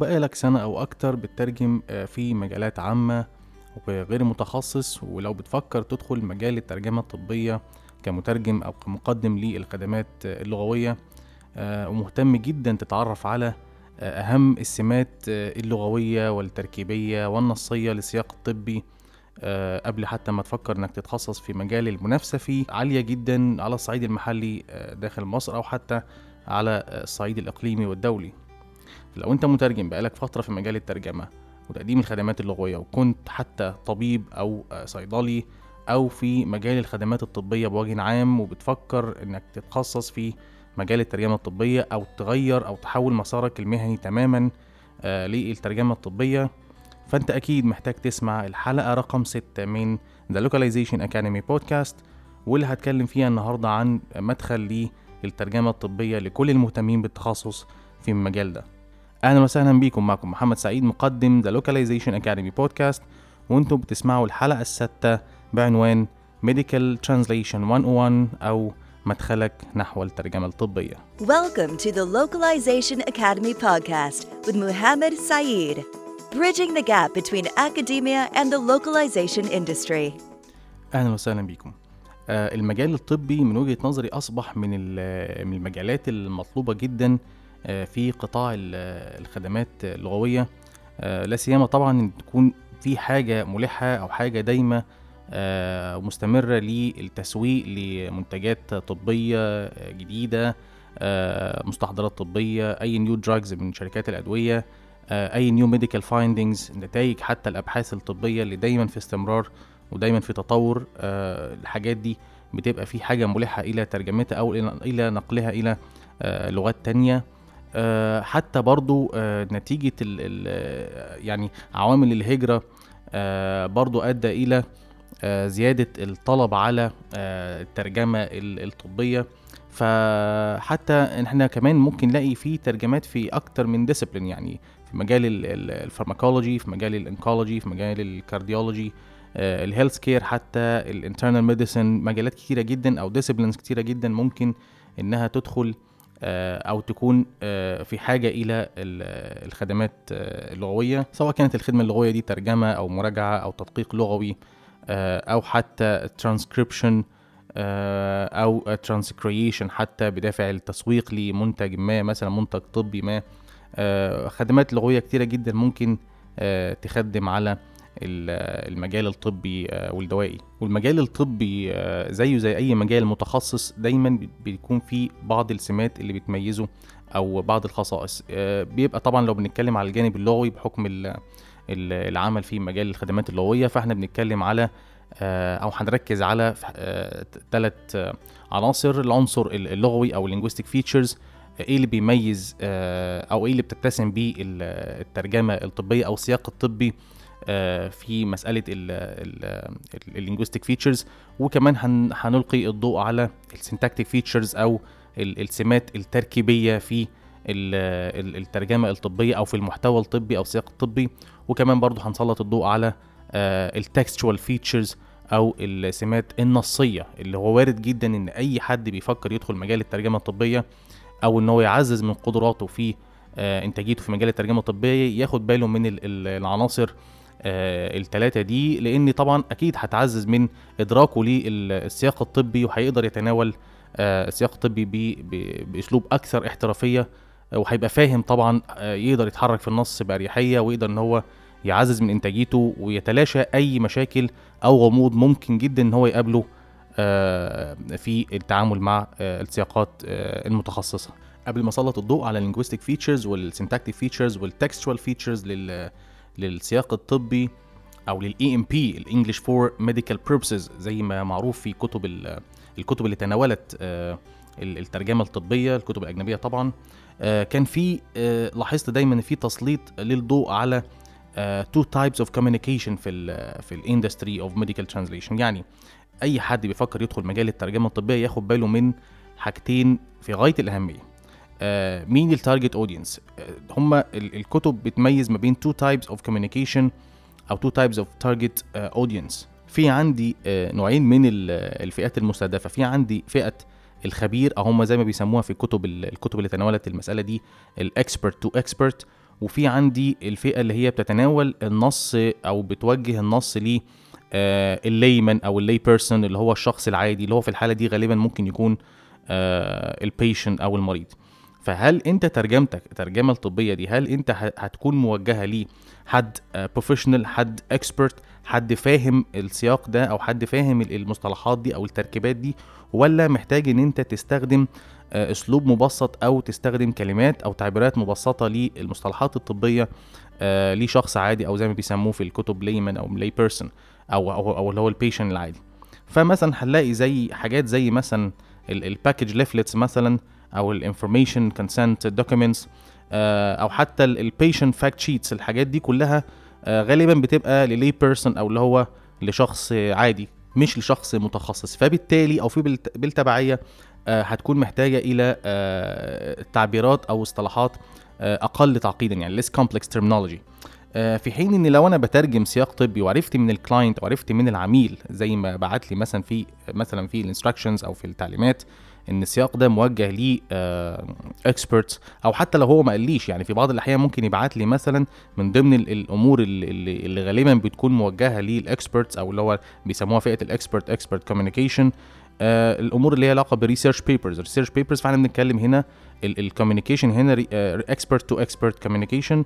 بقالك سنة أو أكتر بتترجم آه، في مجالات عامة وغير متخصص ولو بتفكر تدخل مجال الترجمة الطبية كمترجم أو كمقدم للخدمات آه، اللغوية آه، ومهتم جدا تتعرف على أهم السمات اللغوية والتركيبية والنصية للسياق الطبي قبل حتى ما تفكر إنك تتخصص في مجال المنافسة فيه. عالية جدا على الصعيد المحلي داخل مصر أو حتى على الصعيد الإقليمي والدولي. لو انت مترجم بقالك فترة في مجال الترجمة وتقديم الخدمات اللغوية وكنت حتى طبيب أو صيدلي أو في مجال الخدمات الطبية بوجه عام وبتفكر إنك تتخصص في مجال الترجمة الطبية أو تغير أو تحول مسارك المهني تماما آه، للترجمة الطبية فأنت أكيد محتاج تسمع الحلقة رقم 6 من The Localization Academy Podcast واللي هتكلم فيها النهارده عن مدخل للترجمة الطبية لكل المهتمين بالتخصص في المجال ده. أهلا وسهلا بيكم معكم محمد سعيد مقدم The Localization Academy podcast وأنتم بتسمعوا الحلقة السادسه بعنوان Medical Translation 101 أو مدخلك نحو الترجمة الطبية. Welcome to the Localization Academy podcast with Muhammad Saeed, bridging the gap between academia and the localization industry. أهلا وسهلا بكم. آه المجال الطبي من وجهة نظري أصبح من من المجالات المطلوبة جدا في قطاع الخدمات اللغوية. آه، لا سيما طبعا إن تكون في حاجة ملحة أو حاجة دايمة آه، مستمرة للتسويق لمنتجات طبية جديدة مستحضرات طبية أي new drugs من شركات الأدوية أي new medical findings نتائج حتى الأبحاث الطبية اللي دايما في استمرار ودايما في تطور الحاجات دي بتبقى في حاجة ملحة إلى ترجمتها أو إلى نقلها إلى لغات تانية. آه، حتى برضو آه، نتيجة ال ال يعني عوامل الهجرة آه، برضو أدى إلى زيادة الطلب على الترجمة الطبية. فحتى إحنا كمان ممكن نلاقي في ترجمات في أكتر من ديسيبلين يعني في مجال ال pharmacology في مجال ال oncology في مجال ال cardiology ال healthcare حتى ال internal medicine مجالات كتيرة جدا أو disciplines كتيرة جدا ممكن إنها تدخل. آه، أو تكون آه، في حاجة إلى الخدمات آه، اللغوية سواء كانت الخدمة اللغوية دي ترجمة أو مراجعة أو تدقيق لغوي أو حتى ترانسكريبشن أو transcreation حتى بدافع التسويق لمنتج ما مثلا منتج طبي ما. خدمات لغوية كتيرة جدا ممكن تخدم على المجال الطبي آه، والدوائي. والمجال الطبي آه، زيه زي أي مجال متخصص دايما بيكون فيه بعض السمات اللي بتميزه أو بعض الخصائص. آه، بيبقى طبعا لو بنتكلم على الجانب اللغوي بحكم العمل في مجال الخدمات اللغوية فإحنا بنتكلم على أو هنركز على ثلاث عناصر. العنصر اللغوي أو linguistic فيتشرز إيه اللي بيميز أو إيه اللي بتتسم بيه الترجمة الطبية أو السياق الطبي. في مسألة ال linguistic features وكمان هنلقي الضوء على ال syntactic features أو السمات التركيبية في الترجمة الطبية أو في المحتوى الطبي أو السياق الطبي. وكمان برضو هنسلط الضوء على ال textual features أو السمات النصية اللي هو وارد جدا إن أي حد بيفكر يدخل مجال الترجمة الطبية أو إن هو يعزز من قدراته في آه، إنتاجيته في مجال الترجمة الطبية ياخد باله من العناصر آه التلاتة دي لأن طبعا أكيد هتعزز من إدراكه للسياق الطبي وهيقدر يتناول آه السياق الطبي بأسلوب أكثر احترافية وهيبقى فاهم طبعا آه يقدر يتحرك في النص بأريحية ويقدر إن هو يعزز من إنتاجيته ويتلاشى أي مشاكل أو غموض ممكن جدا إن هو يقابله في التعامل مع السياقات المتخصصة. قبل ما أسلط الضوء على ال linguistic features وال syntactic features وال textual features لل للسياق الطبي أو لل EMP ال English for medical purposes زي ما معروف في كتب الكتب اللي تناولت آه، الترجمة الطبية الكتب الأجنبية طبعا. آه، كان في آه، لاحظت دايما في تسليط للضوء على two types of communication في ال في ال industry of medical translation يعني أي حد بيفكر يدخل مجال الترجمة الطبية ياخد باله من حاجتين في غاية الأهمية. آه، مين ال target audience هم الكتب بتميز ما بين two types of communication أو تو تايبس اوف تارجت اودينس في عندي uh, نوعين من الفئات المستهدفة. في عندي فئة الخبير أو هم زي ما بيسموها في الكتب الكتب اللي تناولت المسألة دي ال expert to expert وفي عندي الفئة اللي هي بتتناول النص أو بتوجه النص ل ال layman أو ال lay person اللي هو الشخص العادي اللي هو في الحالة دي غالبا ممكن يكون ال patient أو المريض. فهل انت ترجمتك الترجمة الطبية دي هل انت هتكون موجهة لحد professional حد expert حد فاهم السياق ده أو حد فاهم ال- المصطلحات دي أو التركيبات دي؟ ولا محتاج إن انت تستخدم آه، أسلوب مبسط أو تستخدم كلمات أو تعبيرات مبسطة للمصطلحات الطبية آه، لشخص عادي أو زي ما بيسموه في الكتب layman أو lay person أو أو أو اللي هو ال patient العادي. فمثلا هنلاقي زي حاجات زي مثلا ال package leaflets مثلا أو ال information consent documents أو حتى ال patient fact sheets الحاجات دي كلها آه، غالبا بتبقى لل lay person أو اللي هو لشخص عادي مش لشخص متخصص. فبالتالي أو في بالت- بالتبعية آه، هتكون محتاجة إلى آه، تعبيرات أو اصطلاحات أقل تعقيدا يعني less complex terminology. في حين إن لو أنا بترجم سياق طبي وعرفت من ال client أو عرفت من العميل زي ما بعت لي مثلا في مثلا في ال instructions أو في التعليمات إن السياق ده موجه ل experts أو حتى لو هو ما قاليش. يعني في بعض الأحيان ممكن يبعت لي مثلا من ضمن ال- الأمور اللي, اللي غالبا بتكون موجهة لل experts أو اللي هو بيسموها فئة ال expert expert communication الأمور اللي هي علاقة ب research papers research papers فإحنا بنتكلم هنا ال communication هنا expert to expert communication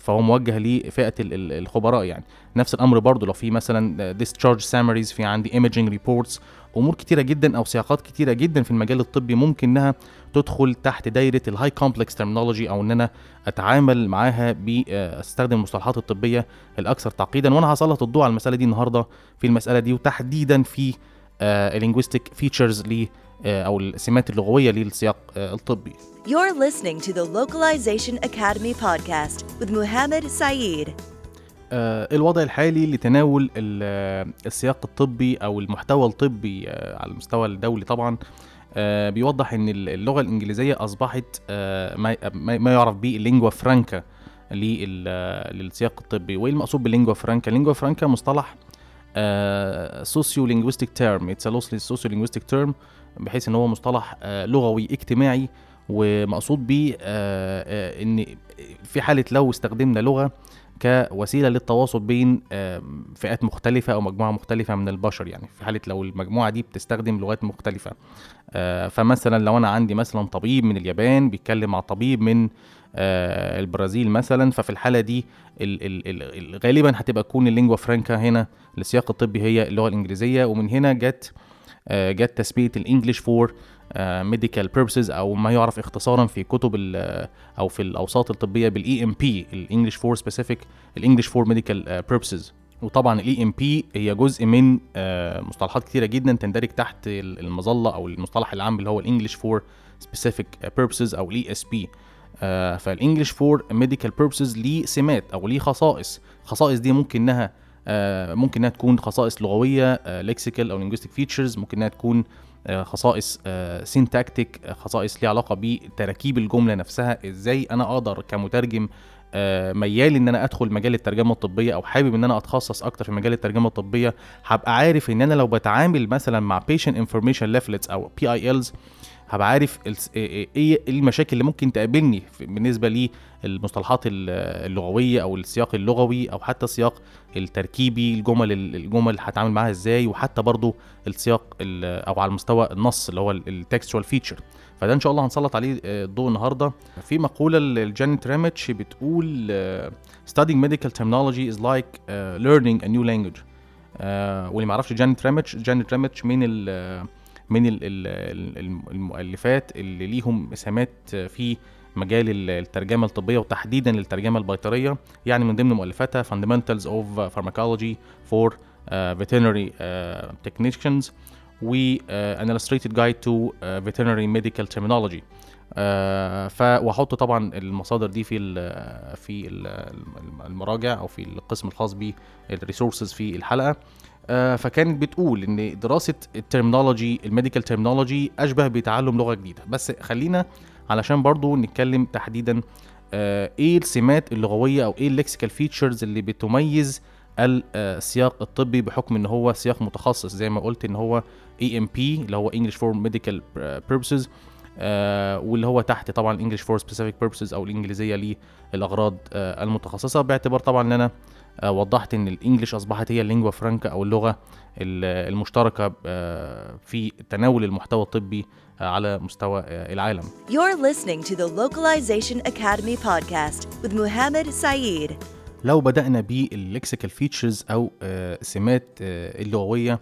فهو موجه لفئه ال- ال- الخبراء يعني. نفس الأمر برضو لو في مثلا discharge summaries في عندي imaging reports أمور كتيرة جدا أو سياقات كتيرة جدا في المجال الطبي ممكن إنها تدخل تحت دايرة ال high complex terminology أو إن أنا أتعامل معاها باستخدم المصطلحات الطبية الأكثر تعقيدا وأنا هسلط الضوء على المسألة دي النهارده في المسألة دي وتحديدا في ال linguistic features ل آه، أو السمات اللغوية للسياق آه، الطبي You're listening to the Localization Academy podcast with Muhammad Saeed. آه، الوضع الحالي لتناول آه، السياق الطبي أو المحتوى الطبي آه، على المستوى الدولي طبعا بيوضح إن ال- اللغة الإنجليزية أصبحت ما يعرف به ال lingua franca لل- للسياق الطبي. وإيه المقصود بال lingua franca ال lingua franca مصطلح sociolinguistic term it's sociolinguistic term بحيث إن هو مصطلح لغوي اجتماعي ومقصود آه، إن في حالة لو استخدمنا لغة كوسيلة للتواصل بين فئات مختلفة أو مجموعة مختلفة من البشر يعني في حالة لو المجموعة دي بتستخدم لغات مختلفة. آه، فمثلا لو أنا عندي مثلا طبيب من اليابان بيتكلم مع طبيب من آه، البرازيل مثلا ففي الحالة دي ال ال ال غالبا هتبقى تكون ال lingua franca هنا للسياق الطبي هي اللغة الإنجليزية ومن هنا جت آه، جت تسمية ال English for medical purposes أو ما يعرف اختصارا في كتب ال- أو في الأوساط الطبية بال EMP ال English for specific ال English for medical purposes وطبعا ال EMP هي جزء من آه، مصطلحات كتيرة جدا تندرج تحت ال- المظلة أو المصطلح العام اللي هو ال English for specific purposes أو ال ESP فال English for medical purposes ليه سمات أو ليه خصائص. خصائص دي ممكن إنها آه، ممكن إنها تكون خصائص لغوية lexical أو linguistic features ممكن إنها تكون آه، خصائص syntactic خصائص ليها علاقة بتراكيب الجملة نفسها. إزاي أنا أقدر كمترجم آه، ميال إن أنا أدخل مجال الترجمة الطبية أو حابب إن أنا أتخصص أكتر في مجال الترجمة الطبية هبقى عارف إن أنا لو بتعامل مثلا مع patient information leaflets أو PILs هبقى عارف الس- إيه إيه المشاكل اللي ممكن تقابلني بالنسبة للمصطلحات ال- اللغوية أو السياق اللغوي أو حتى السياق التركيبي الجمل الجمل هتعامل معاها إزاي؟ وحتى برضو السياق ال- أو على مستوى النص اللي هو ال textual feature فده إن شاء الله هنسلط عليه آه، الضوء النهارده. في مقولة لجانيت راميتش بتقول آه، studying medical terminology is like uh, learning a new language. آه، واللي ما يعرفش جانيت راميتش جانيت راميتش من ال من ال ال ال المؤلفات اللي ليهم مساهمات في مجال ال- الترجمة الطبية وتحديدا الترجمه البيطرية يعني من ضمن مؤلفاتها Fundamentals of Pharmacology for uh, Veterinary uh, Technicians و uh, An Illustrated Guide to Veterinary Medical Terminology. ف واحط طبعا المصادر دي في ال في ال المراجع أو في القسم الخاص بالريسورسز في الحلقة. فكانت بتقول إن دراسة ال terminology ال medical terminology أشبه بتعلم لغة جديدة. بس خلينا علشان برضو نتكلم تحديدا آه، إيه السمات اللغوية أو إيه ال lexical features اللي بتميز السياق الطبي بحكم إن هو سياق متخصص؟ زي ما قلت إن هو EMP اللي هو English for medical purposes آه واللي هو تحت طبعا English for specific purposes أو الإنجليزية للأغراض آه المتخصصة. باعتبار طبعا إن أنا آه وضحت إن ال English أصبحت هي ال lingua franca أو اللغة المشتركة آه في تناول المحتوى الطبي آه على مستوى آه العالم. You're listening to the Localization Academy podcast with Muhammad Saeed. لو بدأنا بال lexical features أو آه سمات آه اللغوية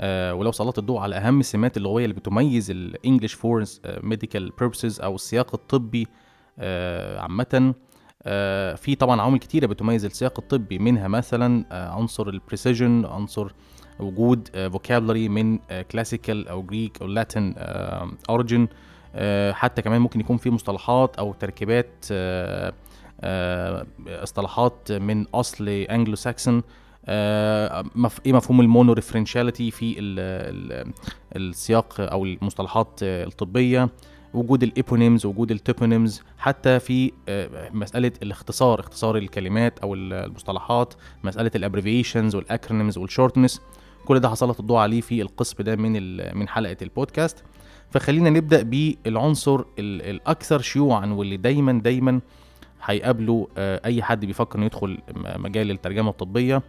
آه ولو سلطت الضوء على أهم السمات اللغوية اللي بتميز ال English for medical purposes أو السياق الطبي آه عامة آه في طبعا عوامل كتيرة بتميز السياق الطبي منها مثلا آه عنصر ال precision عنصر وجود vocabulary من classical أو Greek أو Latin origin حتى كمان ممكن يكون في مصطلحات أو تركيبات اصطلاحات من أصل Anglo-Saxon إيه مفهوم ال mono-referentiality في ال ال السياق أو المصطلحات الطبية. وجود ال eponyms وجود ال toponyms حتى في مسألة الاختصار اختصار الكلمات أو المصطلحات مسألة ال abbreviations وال acronyms وال shortness كل ده هسلط الضوء عليه في القسم ده من من حلقة البودكاست. فخلينا نبدأ بالعنصر الأكثر شيوعا واللي دايما دايما هيقابله أي حد بيفكر إنه يدخل مجال الترجمة الطبية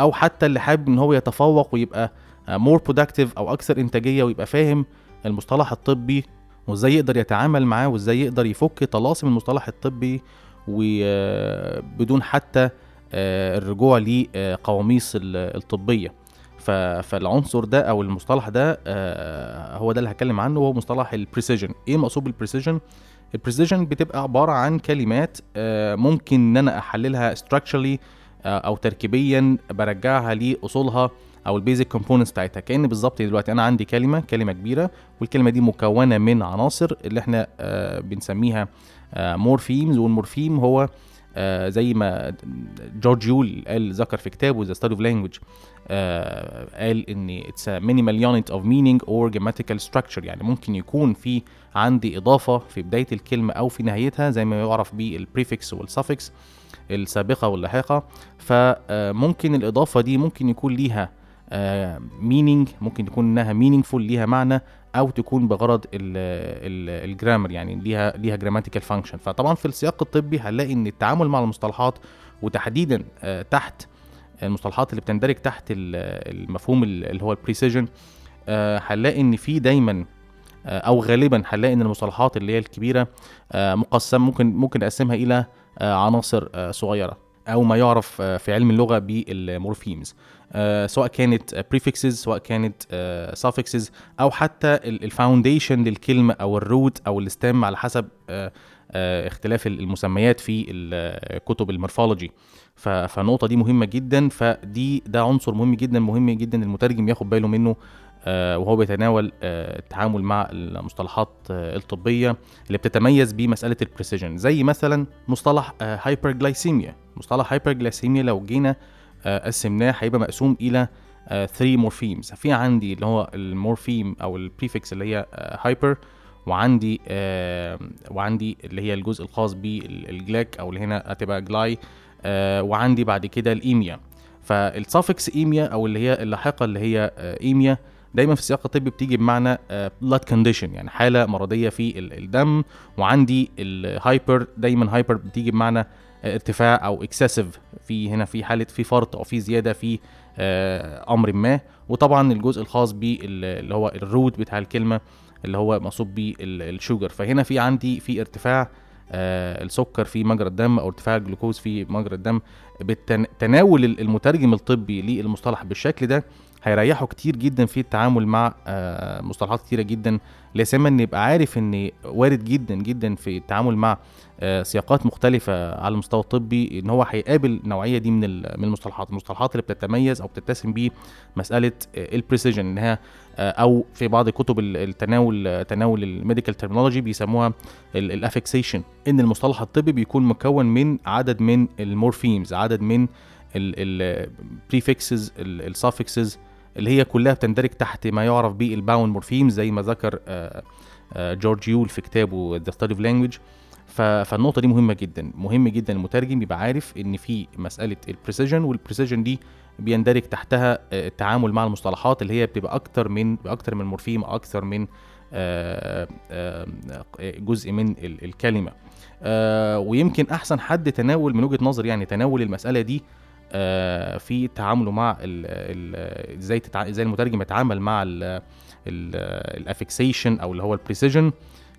أو حتى اللي حابب إن هو يتفوق ويبقى more productive أو أكثر إنتاجية ويبقى فاهم المصطلح الطبي وازاي يقدر يتعامل معاه وازاي يقدر يفك طلاسم المصطلح الطبي وبدون حتى الرجوع لقواميس الطبية. فالعنصر ده أو المصطلح ده هو ده اللي هتكلم عنه وهو مصطلح ال precision إيه مقصود بال precision ال precision بتبقى عبارة عن كلمات ممكن إن أنا أحللها structurally أو تركيبيا برجعها لأصولها. أو ال basic components بتاعتها. كأن بالظبط دلوقتي أنا عندي كلمة كلمة كبيرة والكلمة دي مكونة من عناصر اللي إحنا بنسميها morphemes وال morpheme هو آه زي ما جورج يول قال ذكر في كتابه The Study of Language قال إن it's minimal unit of meaning or grammatical structure يعني ممكن يكون في عندي إضافة في بداية الكلمة أو في نهايتها زي ما يعرف بال prefix وال suffix السابقة واللاحقة. فممكن الإضافة دي ممكن يكون ليها meaning ممكن يكون إنها meaningful ليها معنى أو تكون بغرض ال grammar يعني ليها ليها grammatical function فطبعا في السياق الطبي هنلاقي إن التعامل مع المصطلحات وتحديدا تحت المصطلحات اللي بتندرج تحت المفهوم اللي هو ال precision هنلاقي إن في دايما أو غالبا هنلاقي إن المصطلحات اللي هي الكبيرة مقسم ممكن ممكن نقسمها إلى عناصر صغيرة أو ما يعرف في علم اللغة بال morphemes. آه سواء كانت prefixes سواء كانت آه أو حتى ال foundation للكلمة أو ال root أو ال stem على حسب آه اختلاف المسميات في كتب ال morphology. فالنقطه دي مهمة جدا فدي ده عنصر مهم جدا مهم جدا المترجم ياخد باله منه وهو بيتناول التعامل مع المصطلحات الطبية اللي بتتميز بمسألة ال precision زي مثلا مصطلح hyperglycemia مصطلح hyperglycemia لو جينا قسمناه هيبقى مقسوم إلى 3 morphemes في عندي اللي هو ال morpheme أو ال prefix اللي هي hyper وعندي آه وعندي اللي هي الجزء الخاص بال glyc أو اللي هنا هتبقى gly آه وعندي بعد كده ال emia. فال suffix emia أو اللي هي اللاحقة اللي هي آه emia دايما في السياق الطبي بتيجي بمعنى blood condition يعني حالة مرضية في الدم. وعندي ال hyper دايما hyper بتيجي بمعنى ارتفاع أو excessive في هنا في حالة في فرط أو في زيادة في أمر ما. وطبعا الجزء الخاص باللي هو ال root بتاع الكلمة اللي هو مقصود بيه ال sugar فهنا في عندي في ارتفاع آه السكر في مجرى الدم أو ارتفاع الجلوكوز في مجرى الدم تناول المترجم الطبي للمصطلح بالشكل ده. هيريحه كتير جدا في التعامل مع آه مصطلحات كتيرة جدا. لا سيما ان يبقى عارف ان وارد جدا جدا في التعامل مع آه سياقات مختلفة على المستوى الطبي إن هو هيقابل النوعيه دي من من المصطلحات. المصطلحات اللي بتتميز أو بتتسم بمساله ال precision انها أو في بعض كتب التناول تناول ال medical terminology بيسموها ال affixation إن المصطلح الطبي بيكون مكون من عدد من ال morphemes عدد من ال prefixes ال suffixes اللي هي كلها بتندرج تحت ما يعرف بال bound morphemes زي ما ذكر جورج يول في كتابه The Study of Language فالنقطة دي مهمة جدا مهم جدا المترجم يبقى عارف إن في مسألة ال precision وال precision دي بيندرج تحتها التعامل مع المصطلحات اللي هي بتبقى أكتر من أكتر من morpheme أكتر من آه، آه، جزء من ال- الكلمة. آه، ويمكن أحسن حد تناول من وجهة نظري يعني تناول المسألة دي آه، في تعامله مع إزاي إزاي المترجم يتعامل مع ال affixation أو اللي هو ال precision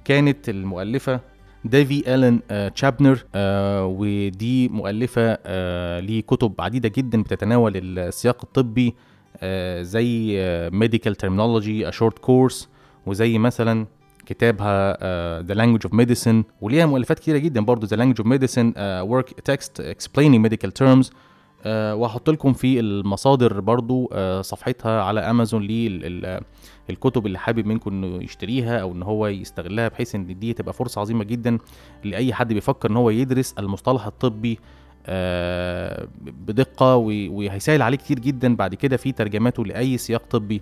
كانت المؤلفة دافي الين آه، تشابنر آه، ودي مؤلفة آه، لكتب عديدة جدا بتتناول السياق الطبي آه، زي Medical Terminology: A Short Course وزي مثلا كتابها آه، The Language of Medicine وليها مؤلفات كتيرة جدا Language of Medicine آه، Work Text Explaining Medical Terms آه، وهحط لكم في المصادر برضو آه، صفحتها على امازون للكتب اللي حابب منكم إنه يشتريها أو إن هو يستغلها بحيث إن دي تبقى فرصة عظيمة جدا لأي حد بيفكر إن هو يدرس المصطلح الطبي آه، بدقة وهيسهل عليه كتير جدا. بعد كده في ترجماته لأي سياق طبي. آه،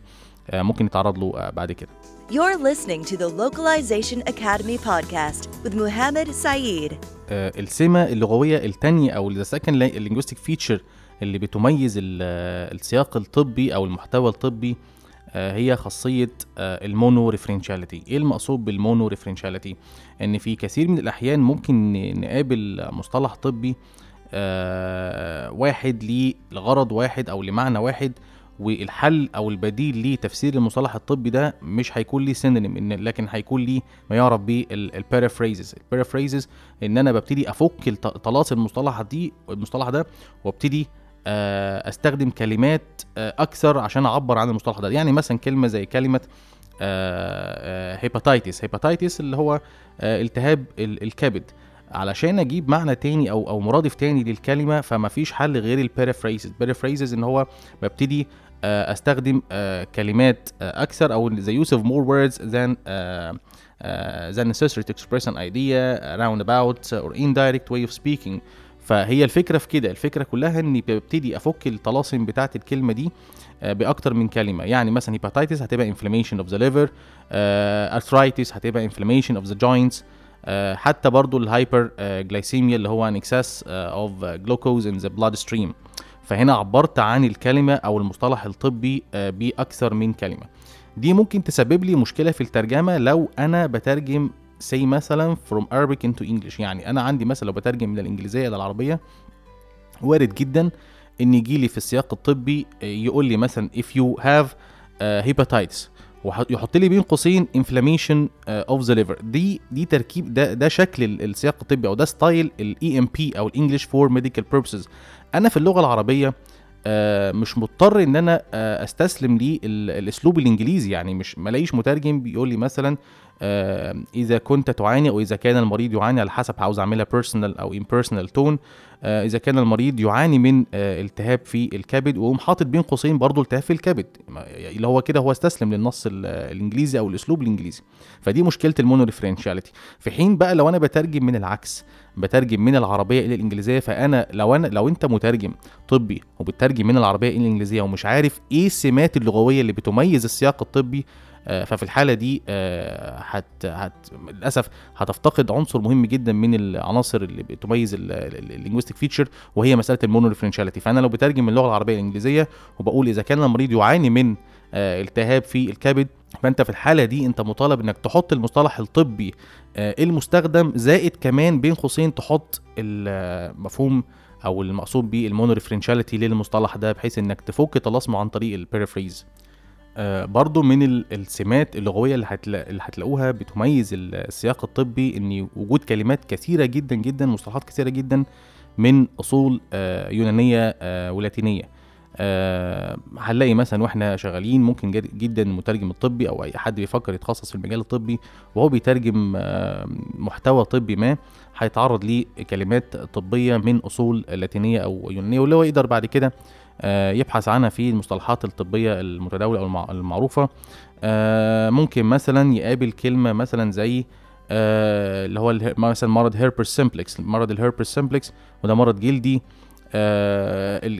ممكن يتعرض له آه، بعد كده. You're listening to the Localization Academy podcast with Muhammad Saeed. آه، السمة اللغوية التانية أو ال second linguistic feature اللي بتميز ال- آه، السياق الطبي أو المحتوى الطبي آه، هي خاصية ال mono-referentiality. إيه المقصود بال mono-referentiality؟ إن في كثير من الأحيان ممكن نقابل مصطلح طبي آه، واحد لغرض واحد أو لمعنى واحد والحل أو البديل لتفسير المصطلح الطبي ده مش هيكون ليه synonym لكن هيكون ليه ما يعرف بال paraphrases ال paraphrases إن أنا ببتدي أفك طلاسم المصطلح دي المصطلح ده وأبتدي آه، أستخدم كلمات آه، أكثر عشان أعبر عن المصطلح ده. يعني مثلا كلمة زي كلمة hepatitis hepatitis اللي هو آه، التهاب ال- الكبد. علشان أجيب معنى تاني أو أو مرادف تاني للكلمة فما فيش حل غير ال paraphrases ال paraphrases إن هو ببتدي آه، استخدم آه، كلمات آه، أكثر أو the use of more words than uh, uh, than necessary to express an idea roundabout or indirect way of speaking فهي الفكرة في كده الفكرة كلها اني ببتدي افك الطلاسم بتاعه الكلمة دي آه، باكتر من كلمه يعني مثلا hepatitis هتبقى inflammation of the liver آه، arthritis هتبقى inflammation of the joints آه، حتى برضو ال hyperglycemia اللي هو an excess آه، of glucose in the blood stream فهنا عبرت عن الكلمة أو المصطلح الطبي آه، بأكثر من كلمة. دي ممكن تسبب لي مشكلة في الترجمة لو أنا بترجم say مثلا from Arabic into English. يعني أنا عندي مثلا لو بترجم من الإنجليزية إلى العربية وارد جدا إن يجي لي في السياق الطبي آه، يقول لي مثلا if you have uh, hepatitis ويحط لي بين قوسين inflammation of the liver. دي دي تركيب ده ده شكل ال- السياق الطبي أو ده style ال EMP أو ال English for Medical Purposes أنا في اللغة العربية آه، مش مضطر إن أنا آه، أستسلم للاسلوب الإنجليزي. يعني مش ملاقيش مترجم بيقول لي مثلا آه، إذا كنت تعاني أو إذا كان المريض يعاني على حسب عاوز أعملها personal أو impersonal tone إذا كان المريض يعاني من التهاب في الكبد وقوم حاطط بين قوسين برضه التهاب في الكبد. اللي هو كده هو استسلم للنص ال- الإنجليزي أو الأسلوب الإنجليزي. فدي مشكلة ال mono-referentiality في حين بقى لو أنا بترجم من العكس بترجم من العربية إلى الإنجليزية فأنا لو أنا لو أنت مترجم طبي وبتترجم من العربية إلى الإنجليزية ومش عارف إيه السمات اللغوية اللي بتميز السياق الطبي آه، ففي الحالة دي آه، هت هت للأسف هتفتقد عنصر مهم جدا من العناصر اللي بتميز ال linguistic feature وهي مسألة ال mono-referentiality فأنا لو بترجم من اللغة العربية الإنجليزية وبقول إذا كان المريض يعاني من التهاب في الكبد. فأنت في الحالة دي أنت مطالب إنك تحط المصطلح الطبي آه، المستخدم زائد كمان بين قوسين تحط المفهوم أو المقصود بيه ال mono-referentiality للمصطلح ده بحيث إنك تفك طلاسمه عن طريق ال paraphrase آه، برضو من ال- السمات اللغوية اللي, هتلا... اللي هتلاقوها بتميز السياق الطبي إن وجود كلمات كثيرة جدا جدا مصطلحات كثيرة جدا من أصول آه، يونانية آه، ولاتينية. آه، هنلاقي مثلا وإحنا شغالين ممكن جد- جدا المترجم الطبي أو أي حد بيفكر يتخصص في المجال الطبي وهو بيترجم آه، محتوى طبي ما هيتعرض لكلمات طبية من أصول لاتينية أو يونانية واللي هو يقدر بعد كده آه، يبحث عنها في المصطلحات الطبية المتداولة أو المع- المعروفة. آه، ممكن مثلا يقابل كلمة مثلا زي آه، اللي هو مثلا مرض herpes simplex مرض ال herpes simplex وده مرض جلدي آه،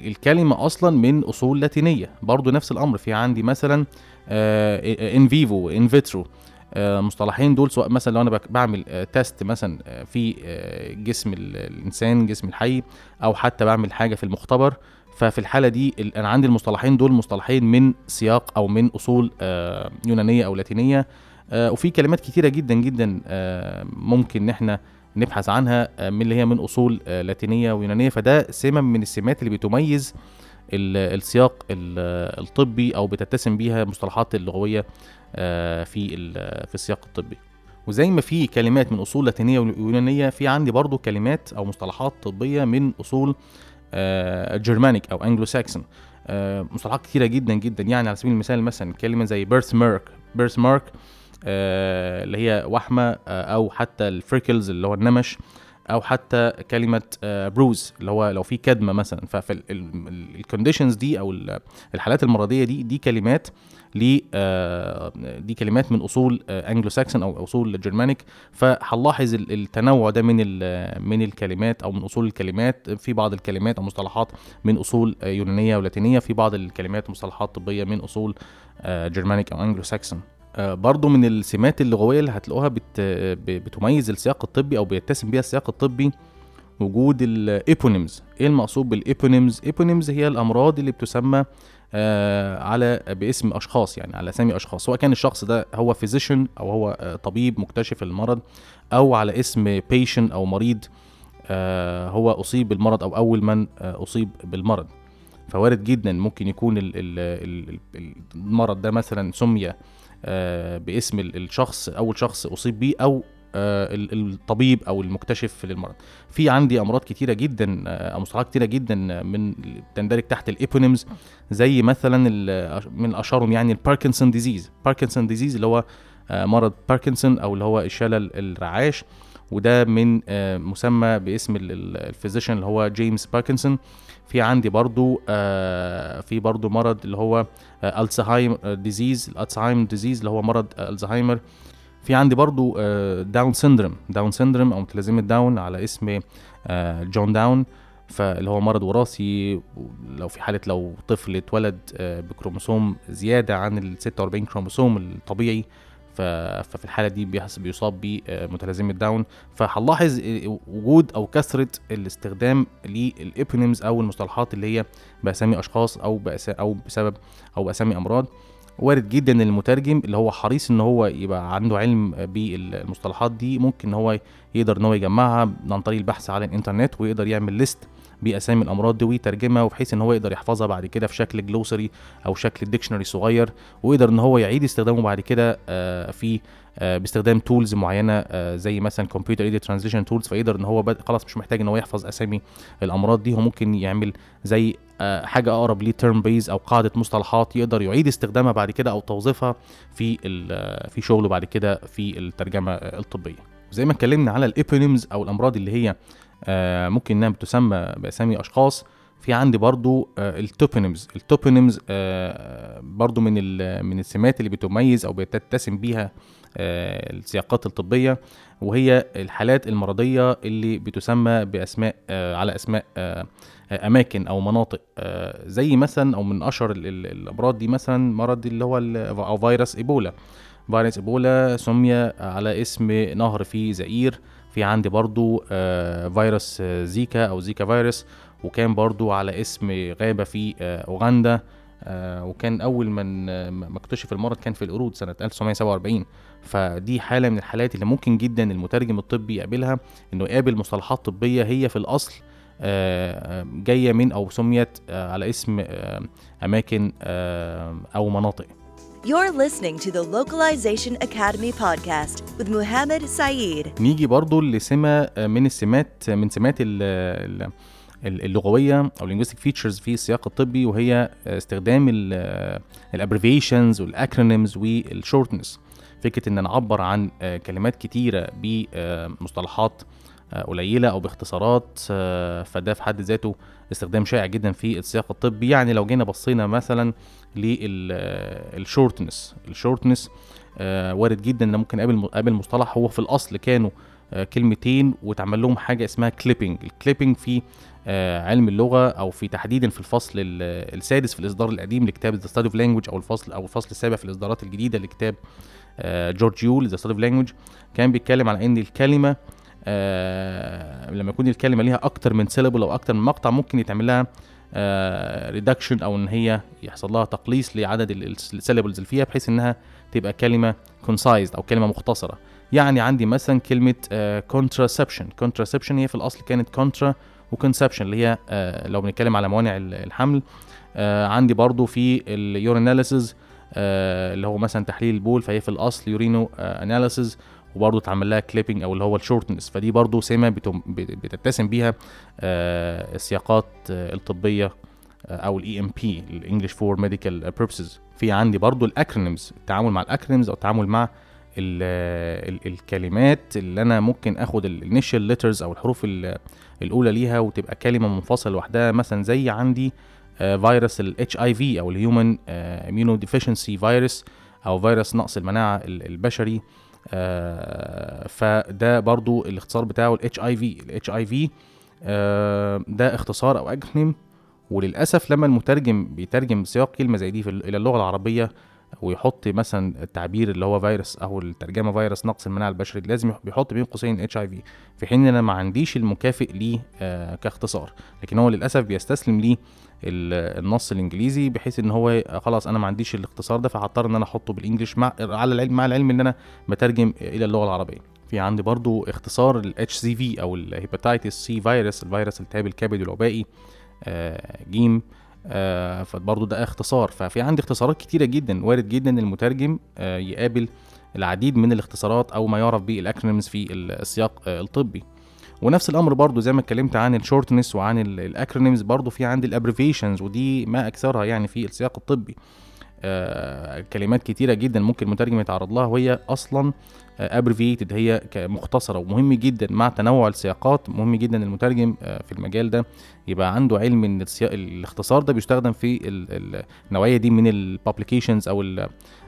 الكلمة أصلا من أصول لاتينية. برضو نفس الأمر. في عندي مثلا in vivo in vitro مصطلحين دول سواء مثلا لو أنا بعمل آه، test مثلا آه، في آه، جسم ال- الإنسان جسم الحي أو حتى بعمل حاجة في المختبر. ففي الحالة دي أنا عندي المصطلحين دول مصطلحين من سياق أو من أصول آه، يونانية أو لاتينية. آه، وفي كلمات كتيرة جدا جدا آه، ممكن ان إحنا نبحث عنها آه، من اللي هي من أصول آه، لاتينية ويونانية. فده سمة من السمات اللي بتميز ال- السياق ال- الطبي أو بتتسم بيها المصطلحات اللغوية آه، في في السياق الطبي. وزي ما في كلمات من أصول لاتينية ويونانية في عندي برضو كلمات أو مصطلحات طبية من أصول Germanic أو Anglo-Saxon مصطلحات كتيرة جدا جدا. يعني على سبيل المثال مثلا كلمة زي birthmark birthmark اللي هي وحمة آه، أو حتى ال freckles اللي هو النمش أو حتى كلمة bruise اللي هو لو في كدمة مثلا. فال conditions دي أو ال- الحالات المرضية دي دي كلمات ل آه، دي كلمات من أصول Anglo-Saxon أو أصول Germanic فهنلاحظ ال- التنوع ده من من الكلمات أو من أصول الكلمات. في بعض الكلمات أو مصطلحات من أصول آه، يونانية ولاتينية. في بعض الكلمات مصطلحات طبية من أصول Germanic أو Anglo-Saxon آه، برضو من السمات اللغوية اللي هتلاقوها بت ب- بتميز السياق الطبي أو بيتسم بيها السياق الطبي وجود ال eponyms إيه المقصود بال eponyms eponyms هي الأمراض اللي بتسمى آه على باسم أشخاص يعني على أسامي أشخاص. سواء كان الشخص ده هو physician أو هو آه طبيب مكتشف المرض أو على اسم patient أو مريض آه هو أصيب بالمرض أو أول من آه أصيب بالمرض. فوارد جدا ممكن يكون ال ال ال ال المرض ده مثلا سمي آه باسم ال- الشخص أول شخص أصيب بيه أو آه ال- الطبيب أو المكتشف للمرض. في عندي أمراض كتيرة جدا آه، أو مصطلحات كتيرة جدا من تندرج تحت ال eponyms زي مثلا من أشهرهم يعني ال Parkinson disease Parkinson disease اللي هو آه، مرض باركنسون أو اللي هو الشلل الرعاش. وده من آه، مسمى باسم ال- ال- ال physician اللي هو جيمس باركنسون. في عندي برضو آه، في برضو مرض اللي هو آه، Alzheimer disease ال Alzheimer disease اللي هو مرض آه، الزهايمر في عندي برضو آه، Down syndrome Down syndrome أو متلازمة داون على اسم آه، جون داون فاللي هو مرض وراثي لو في حالة لو طفل اتولد آه، بكروموسوم زيادة عن ال 46 كروموسوم الطبيعي ففي الحالة دي بيحس بيصاب بمتلازمه داون. فهنلاحظ آه، وجود أو كثرة الاستخدام لل eponyms أو المصطلحات اللي هي بأسامي أشخاص أو أو بسبب أو بأسامي أمراض. وارد جدا إن المترجم اللي هو حريص إن هو يبقى عنده علم بالمصطلحات دي ممكن إن هو يقدر إن هو يجمعها عن طريق البحث على الإنترنت ويقدر يعمل list بأسامي الأمراض دي ويترجمها وبحيث إن هو يقدر يحفظها بعد كده في شكل glossary أو شكل dictionary صغير ويقدر إن هو يعيد استخدامه بعد كده آه، في باستخدام tools معينة آه، زي مثلا computer aided translation tools فيقدر إن هو خلاص مش محتاج إن هو يحفظ أسامي الأمراض دي. هو ممكن يعمل زي آه، حاجة أقرب ليه term base أو قاعدة مصطلحات يقدر يعيد استخدامها بعد كده أو توظيفها في آه، في شغله بعد كده في الترجمة آه، الطبية. زي ما اتكلمنا على ال eponyms أو الأمراض اللي هي آه، ممكن إنها بتسمى بأسامي أشخاص في عندي برضو آه، ال toponyms. ال toponyms آه، برضو من من السمات اللي بتميز أو بتتسم بيها آه، السياقات الطبية وهي الحالات المرضية اللي بتسمى بأسماء على أسماء أماكن أو مناطق. زي مثلا أو من أشهر ال- ال- الأمراض دي مثلا مرض اللي هو أو فيروس إيبولا. فيروس إيبولا سمي على اسم نهر في زائير. في عندي برضو فيروس زيكا أو زيكا فيروس. وكان برضو على اسم غابة في آه، أوغندا آه، وكان أول من آه، ما اكتشف المرض كان في القرود سنة 1947 فدي حالة من الحالات اللي ممكن جدا المترجم الطبي يقابلها إنه يقابل مصطلحات طبية هي في الأصل جاية من أو سميت على اسم أماكن أو مناطق You're listening to the Localization Academy podcast with Muhammad Saeed. نيجي برضو لسمة من السمات من سمات ال- ال- اللغوية أو linguistic features في السياق الطبي وهي استخدام ال abbreviations وال acronyms وال shortenings فكرة إن نعبر عن آه، كلمات كتيرة بمصطلحات آه، قليلة أو باختصارات آه، فده في حد ذاته استخدام شائع جدا في السياق الطبي. يعني لو جينا بصينا مثلا لل shortenings ال shortenings وارد جدا إن ممكن اقابل اقابل مصطلح. هو في الأصل كانوا آه، كلمتين واتعمل لهم حاجة اسمها clipping ال clipping في آه، علم اللغة أو في تحديدا في الفصل ال- السادس في الإصدار القديم لكتاب The Study of Language أو الفصل أو الفصل السابع في الإصدارات الجديدة لكتاب آه، جورج يول The Study of Language كان بيتكلم على إن الكلمة آه لما يكون الكلمة ليها أكتر من syllable أو أكتر من مقطع ممكن يتعمل لها reduction أو إن هي يحصل لها تقليص لعدد ال syllables اللي فيها بحيث إنها تبقى كلمة concise أو كلمة مختصرة. يعني عندي مثلا كلمة contraception. contraception هي في الأصل كانت contra و conception اللي هي آه، لو بنتكلم على موانع ال- الحمل آه، عندي برضو في ال urinalysis اللي هو مثلا تحليل البول فهي في الأصل urino analysis وبرضه اتعمل لها clipping أو اللي هو ال shortenings فدي برضه سمة بتتسم بيها آه، السياقات آه، الطبية آه، أو ال EMP ال English for Medical Purposes في عندي برضه ال acronyms التعامل مع ال acronyms أو التعامل مع ال ال الكلمات اللي أنا ممكن آخد ال initial letters أو الحروف ال- الأولى ليها وتبقى كلمة منفصلة لوحدها. مثلا زي عندي آه، فيروس ال HIV أو ال human immunodeficiency virus أو فيروس نقص المناعة ال- البشري. آه، فده برضو الاختصار بتاعه الاتش اي في الاتش اي في ده اختصار أو acronym وللأسف لما المترجم بيترجم سياق كلمة زي دي إلى اللغة العربية ويحط مثلا التعبير اللي هو فيروس أو الترجمة فيروس نقص المناعة البشري لازم يح- بيحط بين قوسين HIV في حين إن أنا ما عنديش المكافئ ليه آه، كاختصار. لكن هو للأسف بيستسلم ليه ال- النص الإنجليزي بحيث إن هو خلاص أنا ما عنديش الاختصار ده فهضطر إن أنا أحطه بال English مع على العلم مع العلم إن أنا بترجم إلى اللغة العربية. في عندي برضو اختصار ال HCV أو ال hepatitis C virus الفيروس التهاب الكبد الوبائي آه، جيم. آه، فبرضو ده اختصار. ففي عندي اختصارات كتيرة جدا. وارد جدا المترجم آه، يقابل العديد من الاختصارات أو ما يعرف بال acronyms في السياق آه، الطبي. ونفس الأمر برضو زي ما اتكلمت عن ال shortenings وعن ال acronyms برضو في عندي ال abbreviations ودي ما أكثرها يعني في السياق الطبي. آه، كلمات كتيرة جدا ممكن المترجم يتعرض لها وهي أصلا abbreviated هي ك- مختصره ومهم جدا مع تنوع السياقات مهم جدا المترجم آه، في المجال ده يبقى عنده علم إن الاختصار ده بيستخدم في ال- ال- النوعية دي من ال publications أو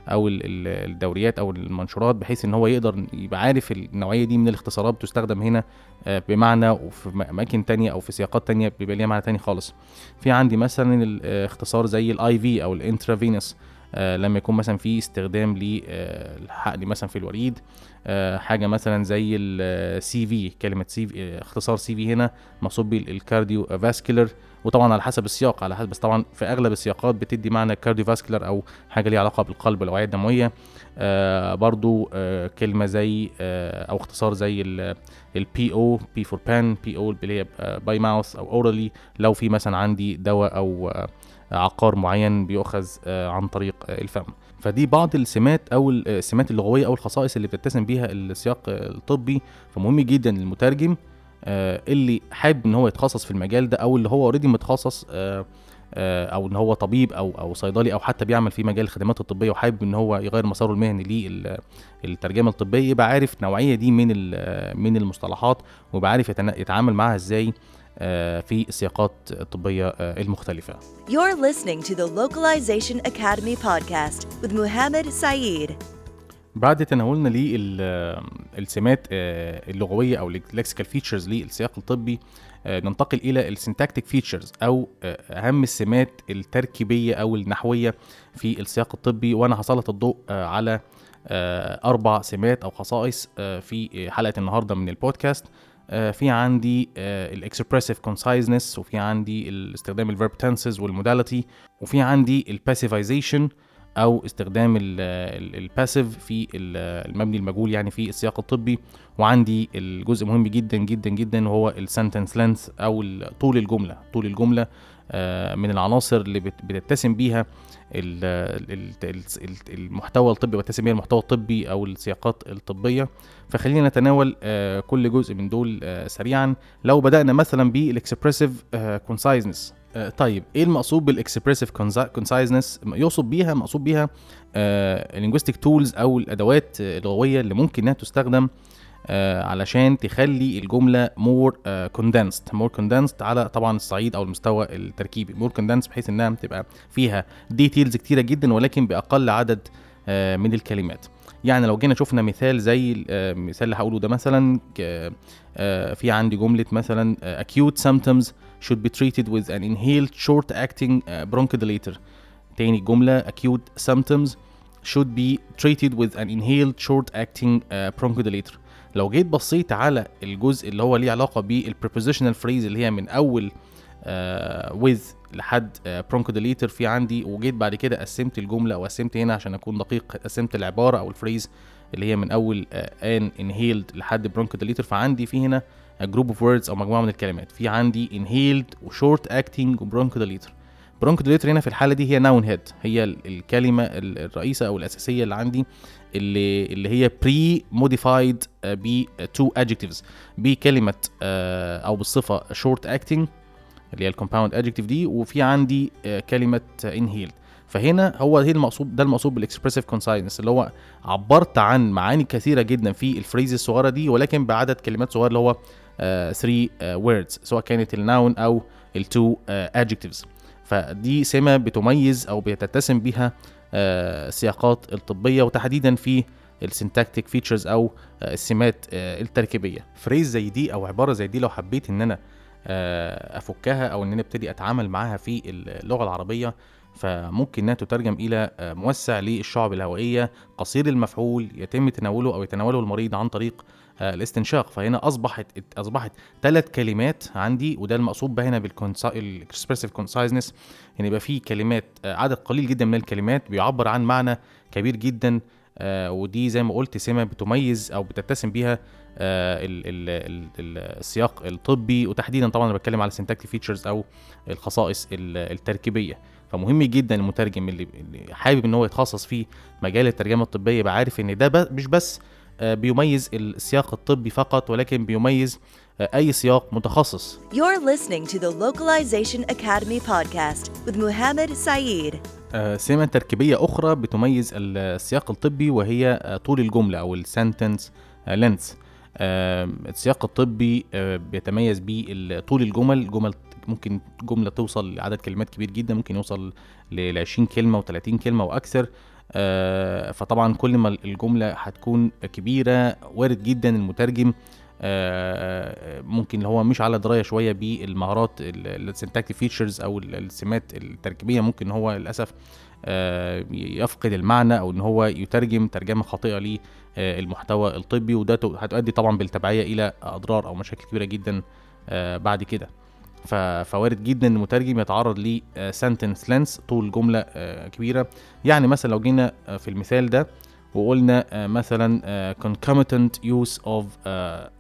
أو ال- ال- الدوريات أو المنشورات بحيث إن هو يقدر يبقى عارف النوعية دي من الاختصارات بتستخدم هنا آه، بمعنى وفي أماكن تانية أو في سياقات تانية بيبقى ليها معنى تاني خالص. في عندي مثلا الاختصار زي ال IV أو ال intravenous آه لما يكون مثلا في استخدام للحقن مثلا في الوريد. آه حاجة مثلا زي ال CV كلمة CV اختصار CV هنا مقصود بيه ال cardiovascular وطبعا على حسب السياق على حسب بس طبعا في أغلب السياقات بتدي معنى cardiovascular أو حاجة ليها علاقة بالقلب والاوعيه الدمويه آه برضو آه كلمة زي آه أو اختصار زي ال PO P for بان PO اللي هي by mouth أو orally لو في مثلا عندي دواء أو آه عقار معين بيؤخذ آه، عن طريق آه، الفم. فدي بعض السمات أو ال- السمات اللغوية أو الخصائص اللي بتتسم بيها السياق آه، الطبي. فمهم جدا المترجم آه، اللي حابب إن هو يتخصص في المجال ده أو اللي هو اوريدي متخصص آه، آه، أو إن هو طبيب أو أو صيدلي أو حتى بيعمل في مجال الخدمات الطبية وحابب إن هو يغير مساره المهني للترجمه الطبية يبقى عارف النوعيه دي من من المصطلحات ويبقى عارف يتعامل معاها إزاي. آه، في السياقات الطبيه آه، المختلفة. You're listening to the Localization Academy podcast with Muhammad Saeed. بعد تناولنا للسمات اللغوية أو ال lexical features للسياق الطبي آه، ننتقل إلى ال syntactic features آه، أهم السمات التركيبية أو النحوية في السياق الطبي. وأنا هسلط الضوء آه، على آه، أربع سمات أو خصائص آه، في حلقة النهارده من البودكاست. آه، في عندي ال expressive conciseness وفي عندي استخدام ال verb tenses وال modality وفي عندي ال passivization أو استخدام ال passive في ال- المبني المجهول يعني في السياق الطبي. وعندي الجزء مهم جدا جدا جدا وهو ال sentence length أو طول الجملة. طول الجملة آه، من العناصر اللي بت- بتتسم بيها المحتوى الطبي بتتسم بيها المحتوى الطبي أو السياقات الطبية. فخلينا نتناول آه، كل جزء من دول آه، سريعا. لو بدأنا مثلا بال expressive conciseness طيب إيه المقصود بال expressive conciseness يقصد بيها مقصود بيها ال linguistic tools أو الأدوات آه، اللغويه اللي ممكن إنها تستخدم آه، علشان تخلي الجملة more condensed more condensed على طبعا الصعيد أو المستوى التركيبي. more condensed بحيث إنها تبقى فيها details كتيرة جدا ولكن بأقل عدد آه، من الكلمات. يعني لو جينا شفنا مثال زي آه، المثال اللي هقوله ده مثلا آه، في عندي جملة مثلا آه، acute symptoms should be treated with an inhaled short acting bronchodilator. تاني جملة acute symptoms should be treated with an inhaled short acting bronchodilator. لو جيت بصيت على الجزء اللي هو ليه علاقة بالprepositional phrase اللي هي من أول uh, with لحد bronchodilator في عندي وجيت بعد كده قسمت الجملة أو قسمت هنا عشان أكون دقيق قسمت العبارة أو ال phrase اللي هي من أول an inhaled لحد bronchodilator فعندي في هنا group of words أو مجموعة من الكلمات. في عندي inhaled و short acting و bronchodilator bronchodilator هنا في الحالة دي هي noun head هي الكلمة الرئيسة أو الأساسية اللي عندي. اللي اللي هي pre-modified ب two adjectives بكلمه أو بالصفة short acting اللي هي ال compound adjective دي وفي عندي كلمة inhaled فهنا هو هي المقصود ده المقصود بال expressive conciseness اللي هو عبرت عن معاني كثيرة جدا في ال phrase الصغيرة دي ولكن بعدد كلمات صغيره اللي هو 3 words سواء كانت ال noun أو ال two adjectives فدي سمة بتميز أو بتتسم بها السياقات الطبية وتحديدا في ال syntactic features أو السمات التركيبية. phrase زي دي أو عبارة زي دي لو حبيت إن أنا أفكها أو إن أنا أبتدي أتعامل معاها في اللغة العربية فممكن إنها تترجم إلى موسع للشعب الهوائية قصير المفعول يتم تناوله أو يتناوله المريض عن طريق الاستنشاق. فهنا أصبحت أصبحت ثلاث كلمات عندي وده المقصود بها هنا بال expressive conciseness يعني يبقى في كلمات عدد قليل جدا من الكلمات بيعبر عن معنى كبير جدا آه ودي زي ما قلت سمة بتميز أو بتتسم بيها آه ال ال ال السياق الطبي. وتحديدا طبعا أنا بتكلم على ال syntactic features أو الخصائص التركيبية. فمهم جدا المترجم اللي, حابب إن هو يتخصص في مجال الترجمة الطبية يبقى عارف إن ده مش بس آه بيميز السياق الطبي فقط ولكن بيميز أي سياق متخصص. You're listening to the Localization Academy podcast with Muhammad Saeed. سمة تركيبية أخرى بتميز السياق الطبي وهي طول الجملة أو ال sentence length. السياق الطبي بيتميز بطول الجمل جمل ممكن جملة توصل لعدد كلمات كبير جدا ممكن يوصل ل 20 كلمة و30 كلمة وأكثر آه فطبعا كل ما الجملة هتكون كبيرة وارد جدا المترجم آه ممكن هو مش على دراية شوية بالمهارات ال syntactic features أو السمات التركيبية. ممكن هو للأسف آه يفقد المعنى أو إن هو يترجم ترجمة خاطئة للمحتوى الطبي. وده هتؤدي طبعا بالتبعية إلى أضرار أو مشاكل كبيرة جدا آه بعد كده. فوارد جدا ان المترجم يتعرض ل sentence length طول جمله كبيره يعني مثلا لو جينا في المثال ده وقلنا مثلا concomitant use of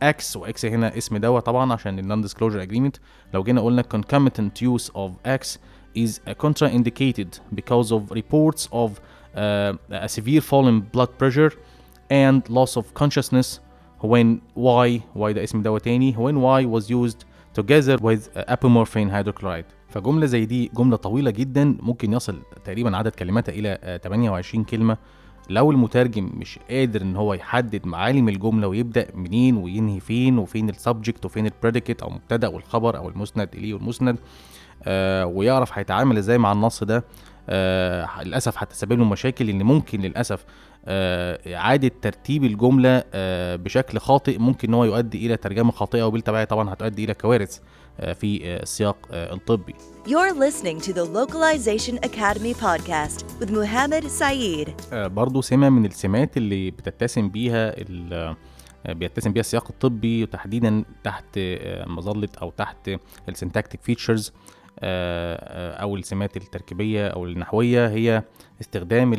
X و X هنا اسم دواء طبعا عشان ال non disclosure agreement لو جينا قلنا concomitant use of X is contraindicated because of reports of uh, a severe fall in blood pressure and loss of consciousness when Y Y ده اسم دواء تاني when Y was used together with apomorphine hydrochloride. فجملة زي دي جملة طويلة جدا ممكن يصل تقريبا عدد كلماتها إلى 28 كلمة. لو المترجم مش قادر إن هو يحدد معالم الجملة ويبدأ منين وينهي فين وفين ال subject وفين ال predicate أو مبتدا والخبر أو المسند إليه والمسند آه ويعرف هيتعامل إزاي مع النص ده آه للأسف هتسبب له مشاكل لأن ممكن للأسف آه إعادة ترتيب الجملة آه بشكل خاطئ ممكن إن هو يؤدي إلى ترجمة خاطئة وبالتبعيه طبعا هتؤدي إلى كوارث آه في السياق الطبي. You're listening to the Localization Academy podcast with Muhammad Saeed. برضو سمة من السمات اللي بتتسم بيها بيتسم بيها السياق الطبي وتحديدا تحت مظلة أو تحت ال syntactic features أو السمات التركيبية أو النحوية هي استخدام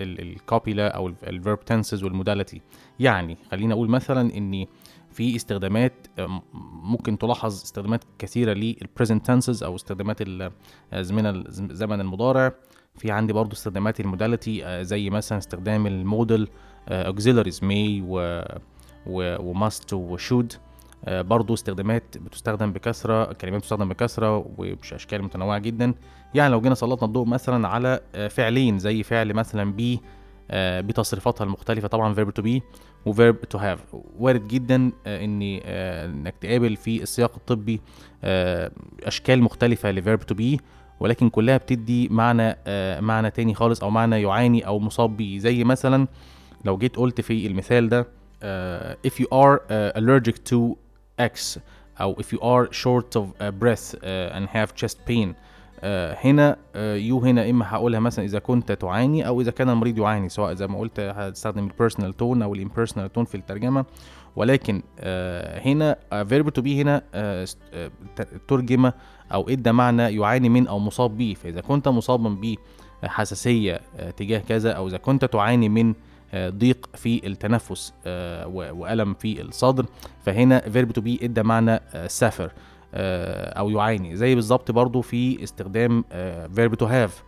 ال copula أو ال verb tenses وال modality يعني خلينا أقول مثلا إني في استخدامات ممكن تلاحظ استخدامات كثيرة لل present tenses أو استخدامات الزمن زمن المضارع. في عندي برضو استخدامات ال modality زي مثلا استخدام ال modal auxiliaries may و و must و should برضو استخدامات بتستخدم بكثرة كلمات بتستخدم بكثرة وباشكال متنوعة جدا. يعني لو جينا سلطنا الضوء مثلا على فعلين زي فعل مثلا be بتصريفاتها المختلفة طبعا verb to be و verb to have. وارد جدا ان إنك تقابل في السياق الطبي أشكال مختلفة ل verb to be ولكن كلها بتدي معنى معنى تاني خالص أو معنى يعاني أو مصاب بيه زي مثلا لو جيت قلت في المثال ده if you are allergic to X أو if you are short of breath and have chest pain آه هنا يو هنا إما هقولها مثلا إذا كنت تعاني أو إذا كان المريض يعاني سواء زي ما قلت هتستخدم ال personal tone أو ال impersonal tone في الترجمة. ولكن هنا verb to be هنا ترجم أو ادى معنى يعاني من أو مصاب به. فإذا كنت مصابا بحساسية تجاه كذا أو إذا كنت تعاني من ضيق في التنفس آه، و- وألم في الصدر. فهنا verb to be ادى معنى suffer أو يعاني. زي بالظبط برضو في استخدام verb to have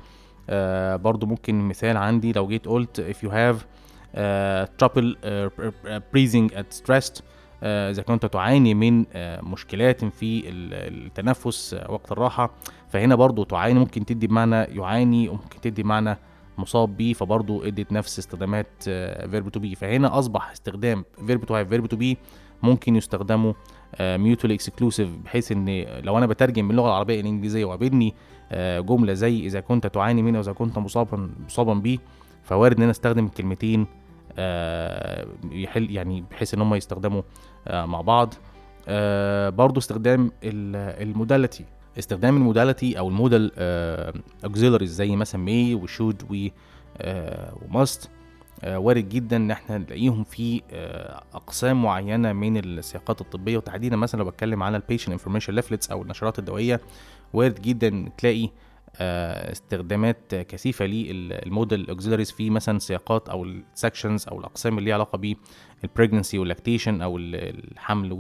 برضو ممكن مثال عندي لو جيت قلت if you have trouble breathing at rest آه، إذا كنت تعاني من آه، مشكلات في ال- التنفس آه، وقت الراحة. فهنا برضو تعاني ممكن تدي بمعنى يعاني وممكن تدي بمعنى مصاب بيه فبرضو ادت نفس استخدامات verb to be فهنا أصبح استخدام verb to have verb to be ممكن يستخدموا mutual exclusive بحيث إن لو أنا بترجم من اللغة العربية الإنجليزية وقابلني آه، جملة زي إذا كنت تعاني منه وإذا كنت مصابا مصابا بيه فوارد إن أنا أستخدم الكلمتين آه، يحل يعني بحيث إن هم يستخدموا آه، مع بعض. آه، برضو استخدام ال modality. استخدام ال modality أو ال modal auxiliaries زي مثلا may و should و و must وارد جدا إن إحنا نلاقيهم في آه، أقسام معينة من السياقات الطبية. وتحديدا مثلا لو بتكلم على ال patient information leaflets أو النشرات الدوائية وارد جدا تلاقي آه، استخدامات كثيفة لل modal auxiliaries في مثلا سياقات أو ال sections أو الأقسام اللي ليها علاقة بال pregnancy وال lactation أو ال- الحمل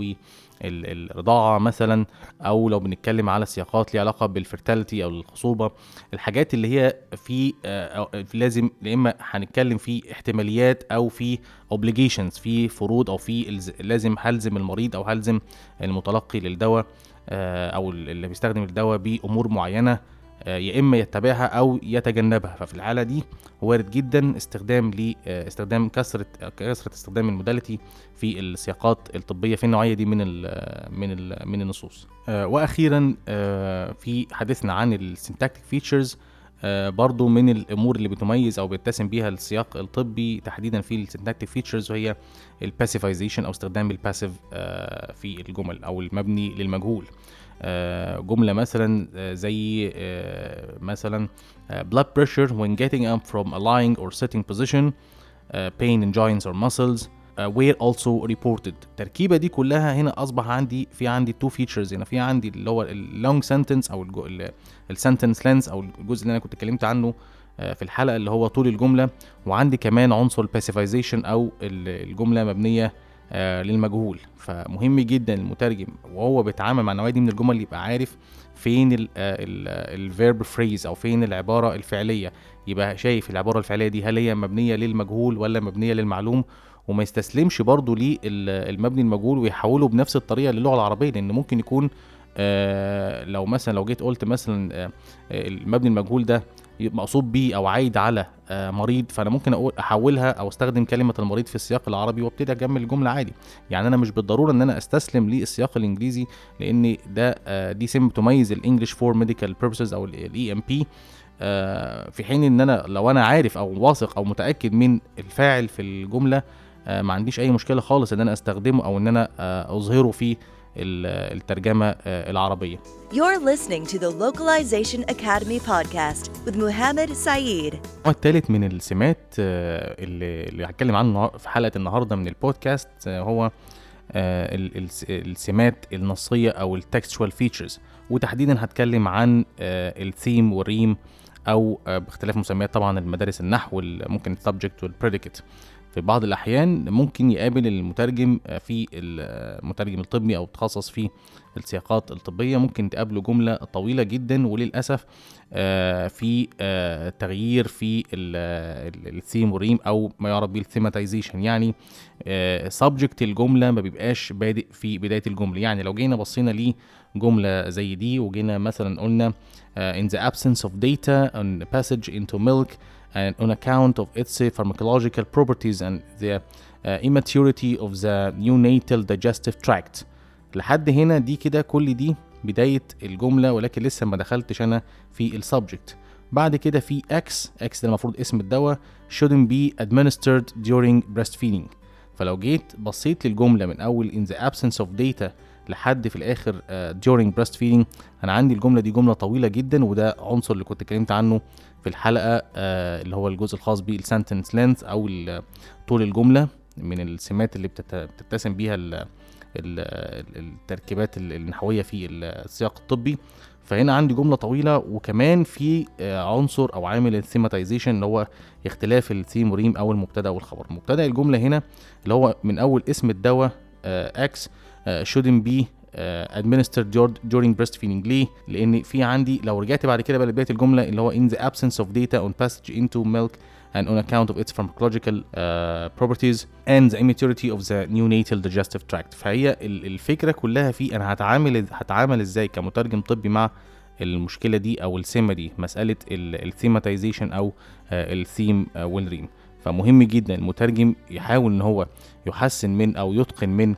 والرضاعه مثلا أو لو بنتكلم على سياقات ليها علاقة بال fertility أو الخصوبة الحاجات اللي هي في آه، أو- في لازم يا إما هنتكلم في احتماليات أو في obligations في فروض أو في لازم هلزم المريض أو هلزم المتلقي للدواء آه، أو اللي بيستخدم الدواء بأمور معينة. آه، يا إما يتبعها أو يتجنبها. ففي الحالة دي وارد جدا استخدام ل آه، استخدام كثرة كثرة استخدام ال modality في السياقات الطبية في النوعية دي من ال من ال من النصوص. آه، وأخيرا آه، في حديثنا عن ال syntactic features برضو من الأمور اللي بتميز أو بيتسم بيها السياق الطبي تحديدا في ال syntactic features وهي ال passivization أو استخدام ال passive في الجمل أو المبني للمجهول. آه، جملة مثلا آه، زي آه، مثلا آه، blood pressure when getting up from a lying or sitting position آه، pain in joints or muscles آه، were also reported. التركيبه دي كلها هنا أصبح عندي في عندي two features هنا. في عندي اللي هو ال long sentence أو ال sentence length أو الجزء اللي أنا كنت اتكلمت عنه آه، في الحلقة اللي هو طول الجملة. وعندي كمان عنصر ال passivization أو ال- الجملة مبنية آه، للمجهول. فمهم جدا المترجم وهو بيتعامل مع النوعيه دي من الجمل يبقى عارف فين ال verb phrase أو فين العبارة الفعلية. يبقى شايف العبارة الفعلية دي هل هي مبنية للمجهول ولا مبنية للمعلوم؟ وما يستسلمش برضه للمبني المجهول ويحوله بنفس الطريقة للغة العربية لأن ممكن يكون آه لو مثلا لو جيت قلت مثلا آه المبني المجهول ده مقصود بيه أو عايد على آه مريض فأنا ممكن أقول أحولها أو أستخدم كلمة المريض في السياق العربي وأبتدي اكمل الجمله عادي. يعني أنا مش بالضرورة إن أنا أستسلم للسياق الإنجليزي لأن ده آه دي سمة تميز ال English for medical purposes أو ال EMP في حين إن أنا لو أنا عارف أو واثق أو متأكد من الفاعل في الجملة آه ما عنديش أي مشكلة خالص إن أنا أستخدمه أو إن أنا أظهره في ال- الترجمة آه العربية. You're listening to the Localization Academy podcast with Muhammad Saeed. النوع الثالث من السمات آه، اللي اللي هتكلم عنه في حلقة النهارده من البودكاست آه، هو ال- الس- السمات النصية أو ال textual features وتحديدا هتكلم عن ال theme وال rheme أو آه، باختلاف مسميات طبعا المدارس النحو ممكن ال subject وال predicate في بعض الأحيان ممكن يقابل المترجم آه، في المترجم الطبي أو تخصص في السياقات الطبية. ممكن تقابله جملة طويلة جدا وللأسف آه، في آه، تغيير في ال theme وال rheme أو ما يعرف بال thematization يعني subject الجملة ما بيبقاش بادئ في بداية الجملة. يعني لو جينا بصينا لجملة زي دي وجينا مثلا قلنا in the absence of data on passage into milk and on account of its uh, pharmacological properties and the uh, immaturity of the neonatal digestive tract لحد هنا دي كده كل دي بداية الجملة ولكن لسه ما دخلتش أنا في ال subject بعد كده في X X ده المفروض اسم الدواء shouldn't be administered during breastfeeding فلو جيت بصيت للجملة من أول in the absence of data لحد في الآخر uh, during breastfeeding أنا عندي الجملة دي جملة طويلة جدا وده عنصر اللي كنت اتكلمت عنه في الحلقة uh, اللي هو الجزء الخاص بال sentence أو ال- طول الجملة من السمات اللي بتتسم بيها التركيبات النحوية في السياق الطبي. فهنا عندي جملة طويلة وكمان في آه، عنصر أو عامل ال thematization اللي هو اختلاف الثيم وريم أو المبتدأ والخبر. مبتدأ الجملة هنا اللي هو من أول اسم الدواء إكس آه، be uh, administered during breastfeeding. ليه؟ لأن في عندي لو رجعت بعد كده بقى لبداية الجملة اللي هو in the absence of data on passage into milk and on account of its pharmacological uh, properties and the immaturity of the neonatal digestive tract. فهي الفكرة كلها في أنا هتعامل هتعامل إزاي كمترجم طبي مع المشكلة دي أو السمة دي مسألة ال thematization أو ال theme وال rheme فمهم جدا المترجم يحاول إن هو يحسن من أو يتقن من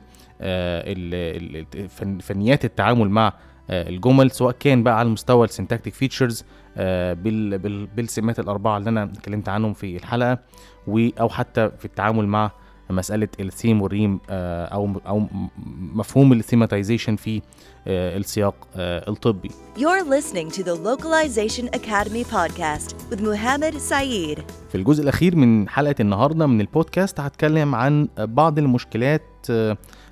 فنيات التعامل مع الجمل سواء كان بقى على مستوى ال syntactic features آه، بالسمات الأربعة اللي أنا اتكلمت عنهم في الحلقة أو حتى في التعامل مع مسألة ال theme وال rheme آه، أو أو مفهوم الثيماتيزيشن في آه، السياق الطبي. You're listening to the Localization Academy podcast with Muhammad Saeed. في الجزء الأخير من حلقة النهارده من البودكاست هتكلم عن بعض المشكلات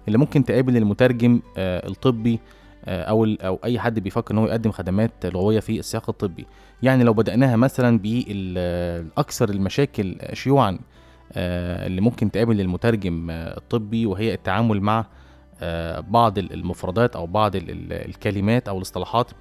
اللي ممكن تقابل المترجم الطبي آه، أو أو أي حد بيفكر إن هو يقدم خدمات لغوية في السياق الطبي. يعني لو بدأناها مثلا بالاكثر المشاكل شيوعا آه، اللي ممكن تقابل المترجم الطبي وهي التعامل مع آه، بعض المفردات أو بعض الكلمات أو الاصطلاحات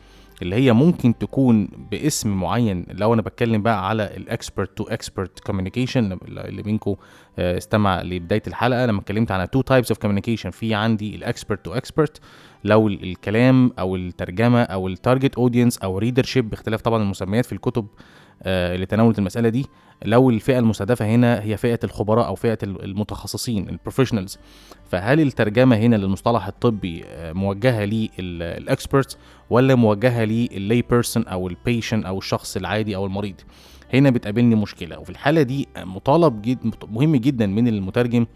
اللي هي ممكن تكون باسم معين. لو أنا بتكلم بقى على ال expert to expert communication اللي بينكم استمع لبداية الحلقة. لما اتكلمت عن two types of communication في عندي ال expert to expert لو الكلام أو الترجمة أو ال target audience أو readership باختلاف طبعا المسميات في الكتب آه، اللي تناولت المسألة دي. لو الفئة المستهدفة هنا هي فئة الخبراء أو فئة المتخصصين ال professionals فهل الترجمة هنا للمصطلح الطبي آه، موجهة لل experts ولا موجهة لل lay person أو ال patient أو الشخص العادي أو المريض؟ هنا بتقابلني مشكلة وفي الحالة دي مطالب جد مهم جدا من المترجم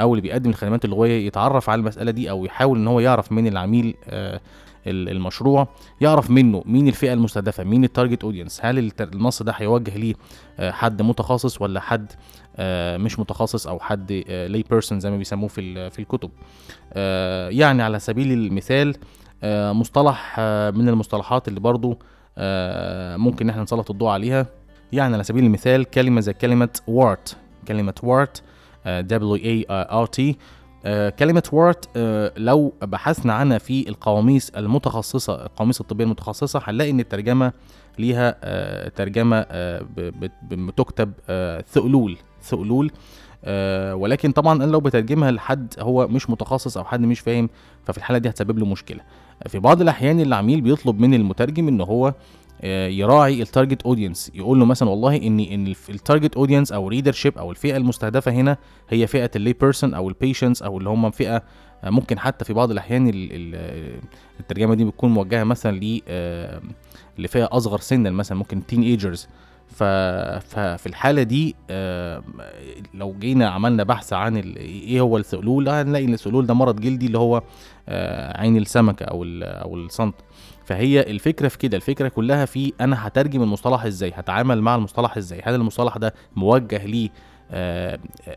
أو اللي بيقدم الخدمات اللغوية يتعرف على المسألة دي أو يحاول إن هو يعرف من العميل آه، المشروع يعرف منه مين الفئة المستهدفة مين ال target audience هل النص ده هيوجه ليه آه، حد متخصص ولا حد آه، مش متخصص أو حد lay person زي ما بيسموه في في الكتب. يعني على سبيل المثال مصطلح من المصطلحات اللي برضو ممكن ان إحنا نسلط الضوء عليها. يعني على سبيل المثال كلمة زي كلمة wart كلمة wart W A R T آه، كلمة wart آه، لو بحثنا عنها في القواميس المتخصصة القواميس الطبية المتخصصة هنلاقي إن الترجمة ليها آه، ترجمة بتكتب ثقلول ثقلول ولكن طبعا أنا لو بترجمها لحد هو مش متخصص أو حد مش فاهم ففي الحالة دي هتسبب له مشكلة. في بعض الأحيان العميل بيطلب من المترجم إن هو آه، يراعي ال target audience يقول له مثلا والله إن إن ال target audience أو readership أو الفئة المستهدفة هنا هي فئة ال lay person أو ال patients أو اللي هم فئة آه، ممكن حتى في بعض الأحيان الترجمة دي بتكون موجهة مثلا ل آه، لفئة أصغر سنا مثلا ممكن teenagers ففي الحالة دي لو جينا عملنا بحث عن إيه هو الثقلول هنلاقي إن الثقلول ده مرض جلدي اللي هو عين السمكة أو أو الصنط فهي الفكرة في كده الفكرة كلها في أنا هترجم المصطلح إزاي هتعامل مع المصطلح إزاي هل المصطلح ده موجه ل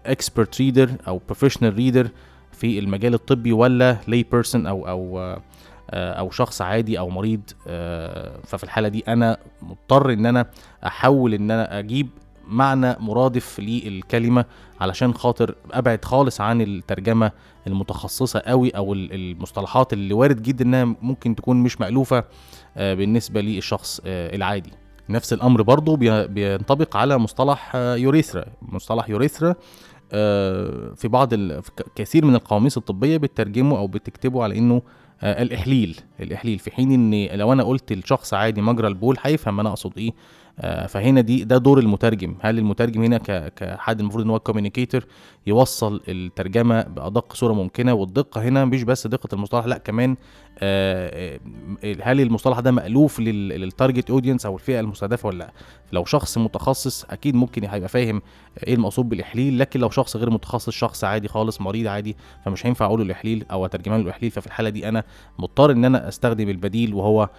expert reader أو professional reader في المجال الطبي ولا lay person أو أو آه، أو شخص عادي أو مريض آه، ففي الحالة دي أنا مضطر إن أنا أحاول إن أنا أجيب معنى مرادف للكلمة علشان خاطر أبعد خالص عن الترجمة المتخصصة قوي أو المصطلحات اللي وارد جدا إنها ممكن تكون مش مألوفة آه، بالنسبة للشخص آه، العادي. نفس الأمر برضو بينطبق على مصطلح آه، urethra. مصطلح urethra في بعض كثير من القواميس الطبية بتترجمه أو بتكتبه على إنه الإحليل. الإحليل في حين إن لو أنا قلت لشخص عادي مجرى البول هيفهم أنا أقصد إيه. فهنا دي ده دور المترجم. هل المترجم هنا كحد المفروض إن هو communicator يوصل الترجمة بأدق صورة ممكنة والدقة هنا مش بس دقة المصطلح لأ كمان آه، آه، هل المصطلح ده مألوف لل target audience أو الفئة المستهدفة ولا لأ لو شخص متخصص أكيد ممكن هيبقى فاهم إيه المقصود بالإحليل لكن لو شخص غير متخصص شخص عادي خالص مريض عادي فمش هينفع أقول له الإحليل أو اترجم له الإحليل ففي الحالة دي أنا مضطر إن أنا أستخدم البديل وهو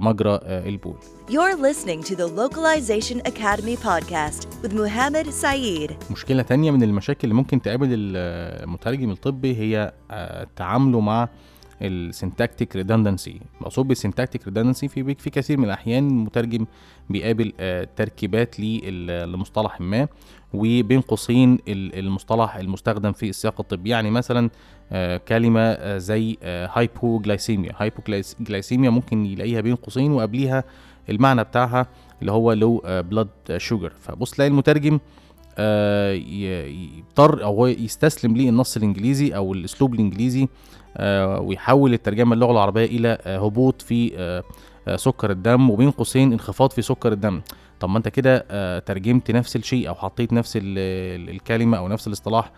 مجرى البول You're listening to the Localization Academy podcast with Muhammad Saeed. مشكلة تانية من المشاكل اللي ممكن تقابل المترجم الطبي هي آه، تعامله مع ال syntactic redundancy مقصود بال syntactic redundancy في في كثير من الأحيان المترجم بيقابل آه، تركيبات لمصطلح ما وبين قوسين المصطلح المستخدم في السياق الطبي. يعني مثلا آه، كلمة آه، زي hypoglycemia hypoglycemia ممكن يلاقيها بين قوسين وقبليها المعنى بتاعها اللي هو low blood sugar فبص تلاقي المترجم يضطر أو هو يستسلم للنص الإنجليزي أو الأسلوب الإنجليزي ويحول الترجمة اللغة العربية إلى آه، هبوط في آه، سكر الدم وبين قوسين انخفاض في سكر الدم. طب ما أنت كده ترجمت نفس الشيء أو حطيت نفس الكلمة أو نفس الاصطلاح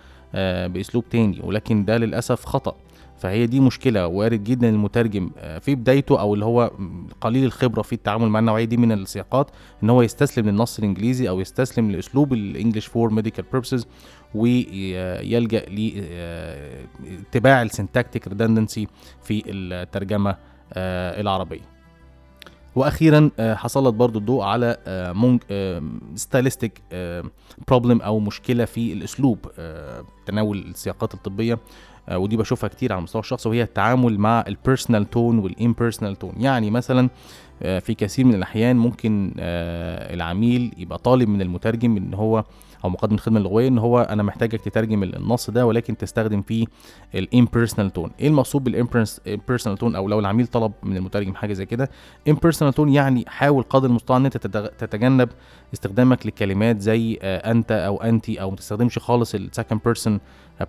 بأسلوب تاني ولكن ده للأسف خطأ. فهي دي مشكلة وارد جدا المترجم في بدايته أو اللي هو قليل الخبرة في التعامل مع النوعية دي من السياقات إن هو يستسلم للنص الإنجليزي أو يستسلم لأسلوب ال English for medical purposes ويلجأ لاتباع ال syntactic redundancy في الترجمة آه، العربية. وأخيرا آه، هسلط برضو الضوء على stylistic problem أو مشكلة في الأسلوب آه، تناول السياقات الطبية. ودي بشوفها كتير على المستوى الشخصي وهي التعامل مع ال personal tone وال impersonal tone يعني مثلا في كثير من الأحيان ممكن العميل يبقى طالب من المترجم إن هو أو مقدم الخدمه اللغويه إن هو أنا محتاجك تترجم النص ده ولكن تستخدم فيه ال impersonal tone إيه المقصود بال impersonal tone أو لو العميل طلب من المترجم حاجة زي كده impersonal tone يعني حاول قدر المستطاع إن أنت تتجنب استخدامك لكلمات زي آه، أنت أو انت أو ما تستخدمش خالص ال second person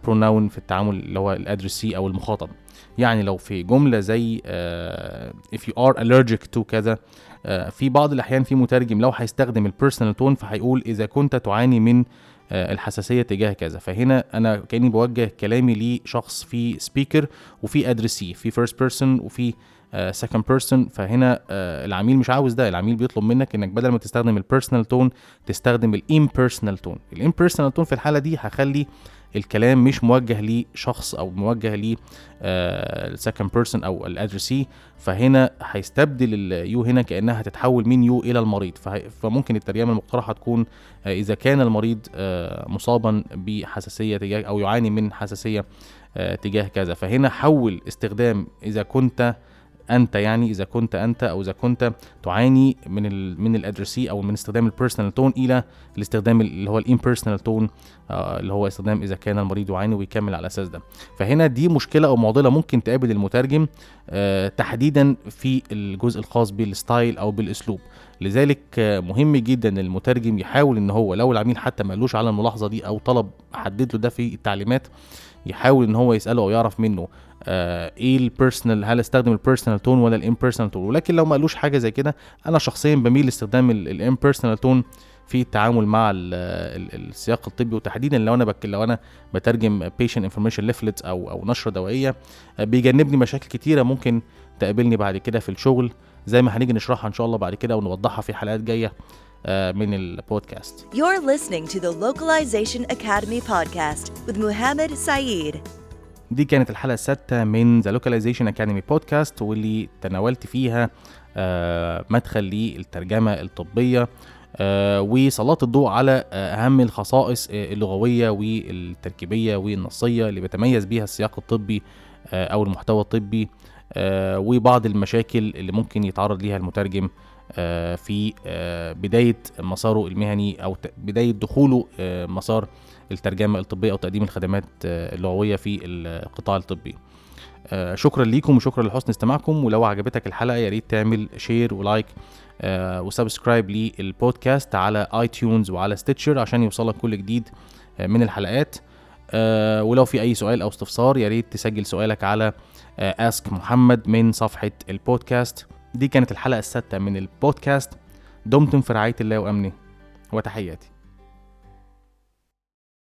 pronoun في التعامل اللي هو ال addressee أو المخاطب. يعني لو في جملة زي uh, if you are allergic to كذا uh, في بعض الأحيان في مترجم لو هيستخدم ال personal tone فهيقول إذا كنت تعاني من uh, الحساسية تجاه كذا. فهنا أنا كأني بوجه كلامي لشخص في speaker وفي addressee في first person وفي second uh, person فهنا uh, العميل مش عاوز ده العميل بيطلب منك إنك بدل ما تستخدم ال personal tone تستخدم ال impersonal tone ال impersonal tone في الحالة دي هخلي الكلام مش موجه لشخص أو موجه ل ال second person أو ال addressee فهنا هيستبدل ال you هنا كأنها هتتحول من you إلى المريض. فممكن الترجمه المقترحة تكون آه، إذا كان المريض آه، مصابا بحساسية تجاه أو يعاني من حساسية آه، تجاه كذا. فهنا حول استخدام إذا كنت أنت يعني إذا كنت أنت أو إذا كنت تعاني من ال من ال addressee أو من استخدام ال personal tone إلى الاستخدام اللي هو ال impersonal tone آه اللي هو استخدام إذا كان المريض يعاني ويكمل على الأساس ده. فهنا دي مشكلة أو معضلة ممكن تقابل المترجم آه تحديدا في الجزء الخاص بال style أو بالأسلوب. لذلك آه مهم جدا المترجم يحاول إن هو لو العميل حتى ما قالوش على الملاحظة دي أو طلب حدد له ده في التعليمات يحاول إن هو يسأله أو يعرف منه آه إيه ال personal هل أستخدم ال personal tone ولا ال impersonal tone ولكن لو ما قالوش حاجة زي كده أنا شخصيا بميل لاستخدام ال impersonal tone في التعامل مع ال ال السياق الطبي وتحديدا لو أنا بك لو أنا بترجم patient information leaflets أو أو نشرة دوائية آه، بيجنبني مشاكل كتيرة ممكن تقابلني بعد كده في الشغل زي ما هنيجي نشرحها إن شاء الله بعد كده ونوضحها في حلقات جاية آه، من ال podcast. You're listening to the Localization Academy podcast with Muhammad Saeed. دي كانت الحلقة السادسة من The Localization Academy podcast واللي تناولت فيها آه، مدخل للترجمة الطبية آه، وسلطت الضوء على أهم الخصائص اللغوية والتركيبية والنصية اللي بيتميز بيها السياق الطبي أو المحتوى الطبي وبعض المشاكل اللي ممكن يتعرض ليها المترجم آه، في آه، بداية مساره المهني أو بداية دخوله آه، مسار الترجمة الطبية أو تقديم الخدمات اللغوية في القطاع الطبي. شكرا ليكم وشكرا لحسن استماعكم. ولو عجبتك الحلقة يا ريت تعمل share و like و subscribe لل podcast على iTunes وعلى Stitcher عشان يوصلك كل جديد من الحلقات. ولو في أي سؤال أو استفسار يا ريت تسجل سؤالك على Ask Muhammad من صفحة البودكاست. دي كانت الحلقة السادسة من البودكاست. دمتم في رعاية الله وأمنه. وتحياتي.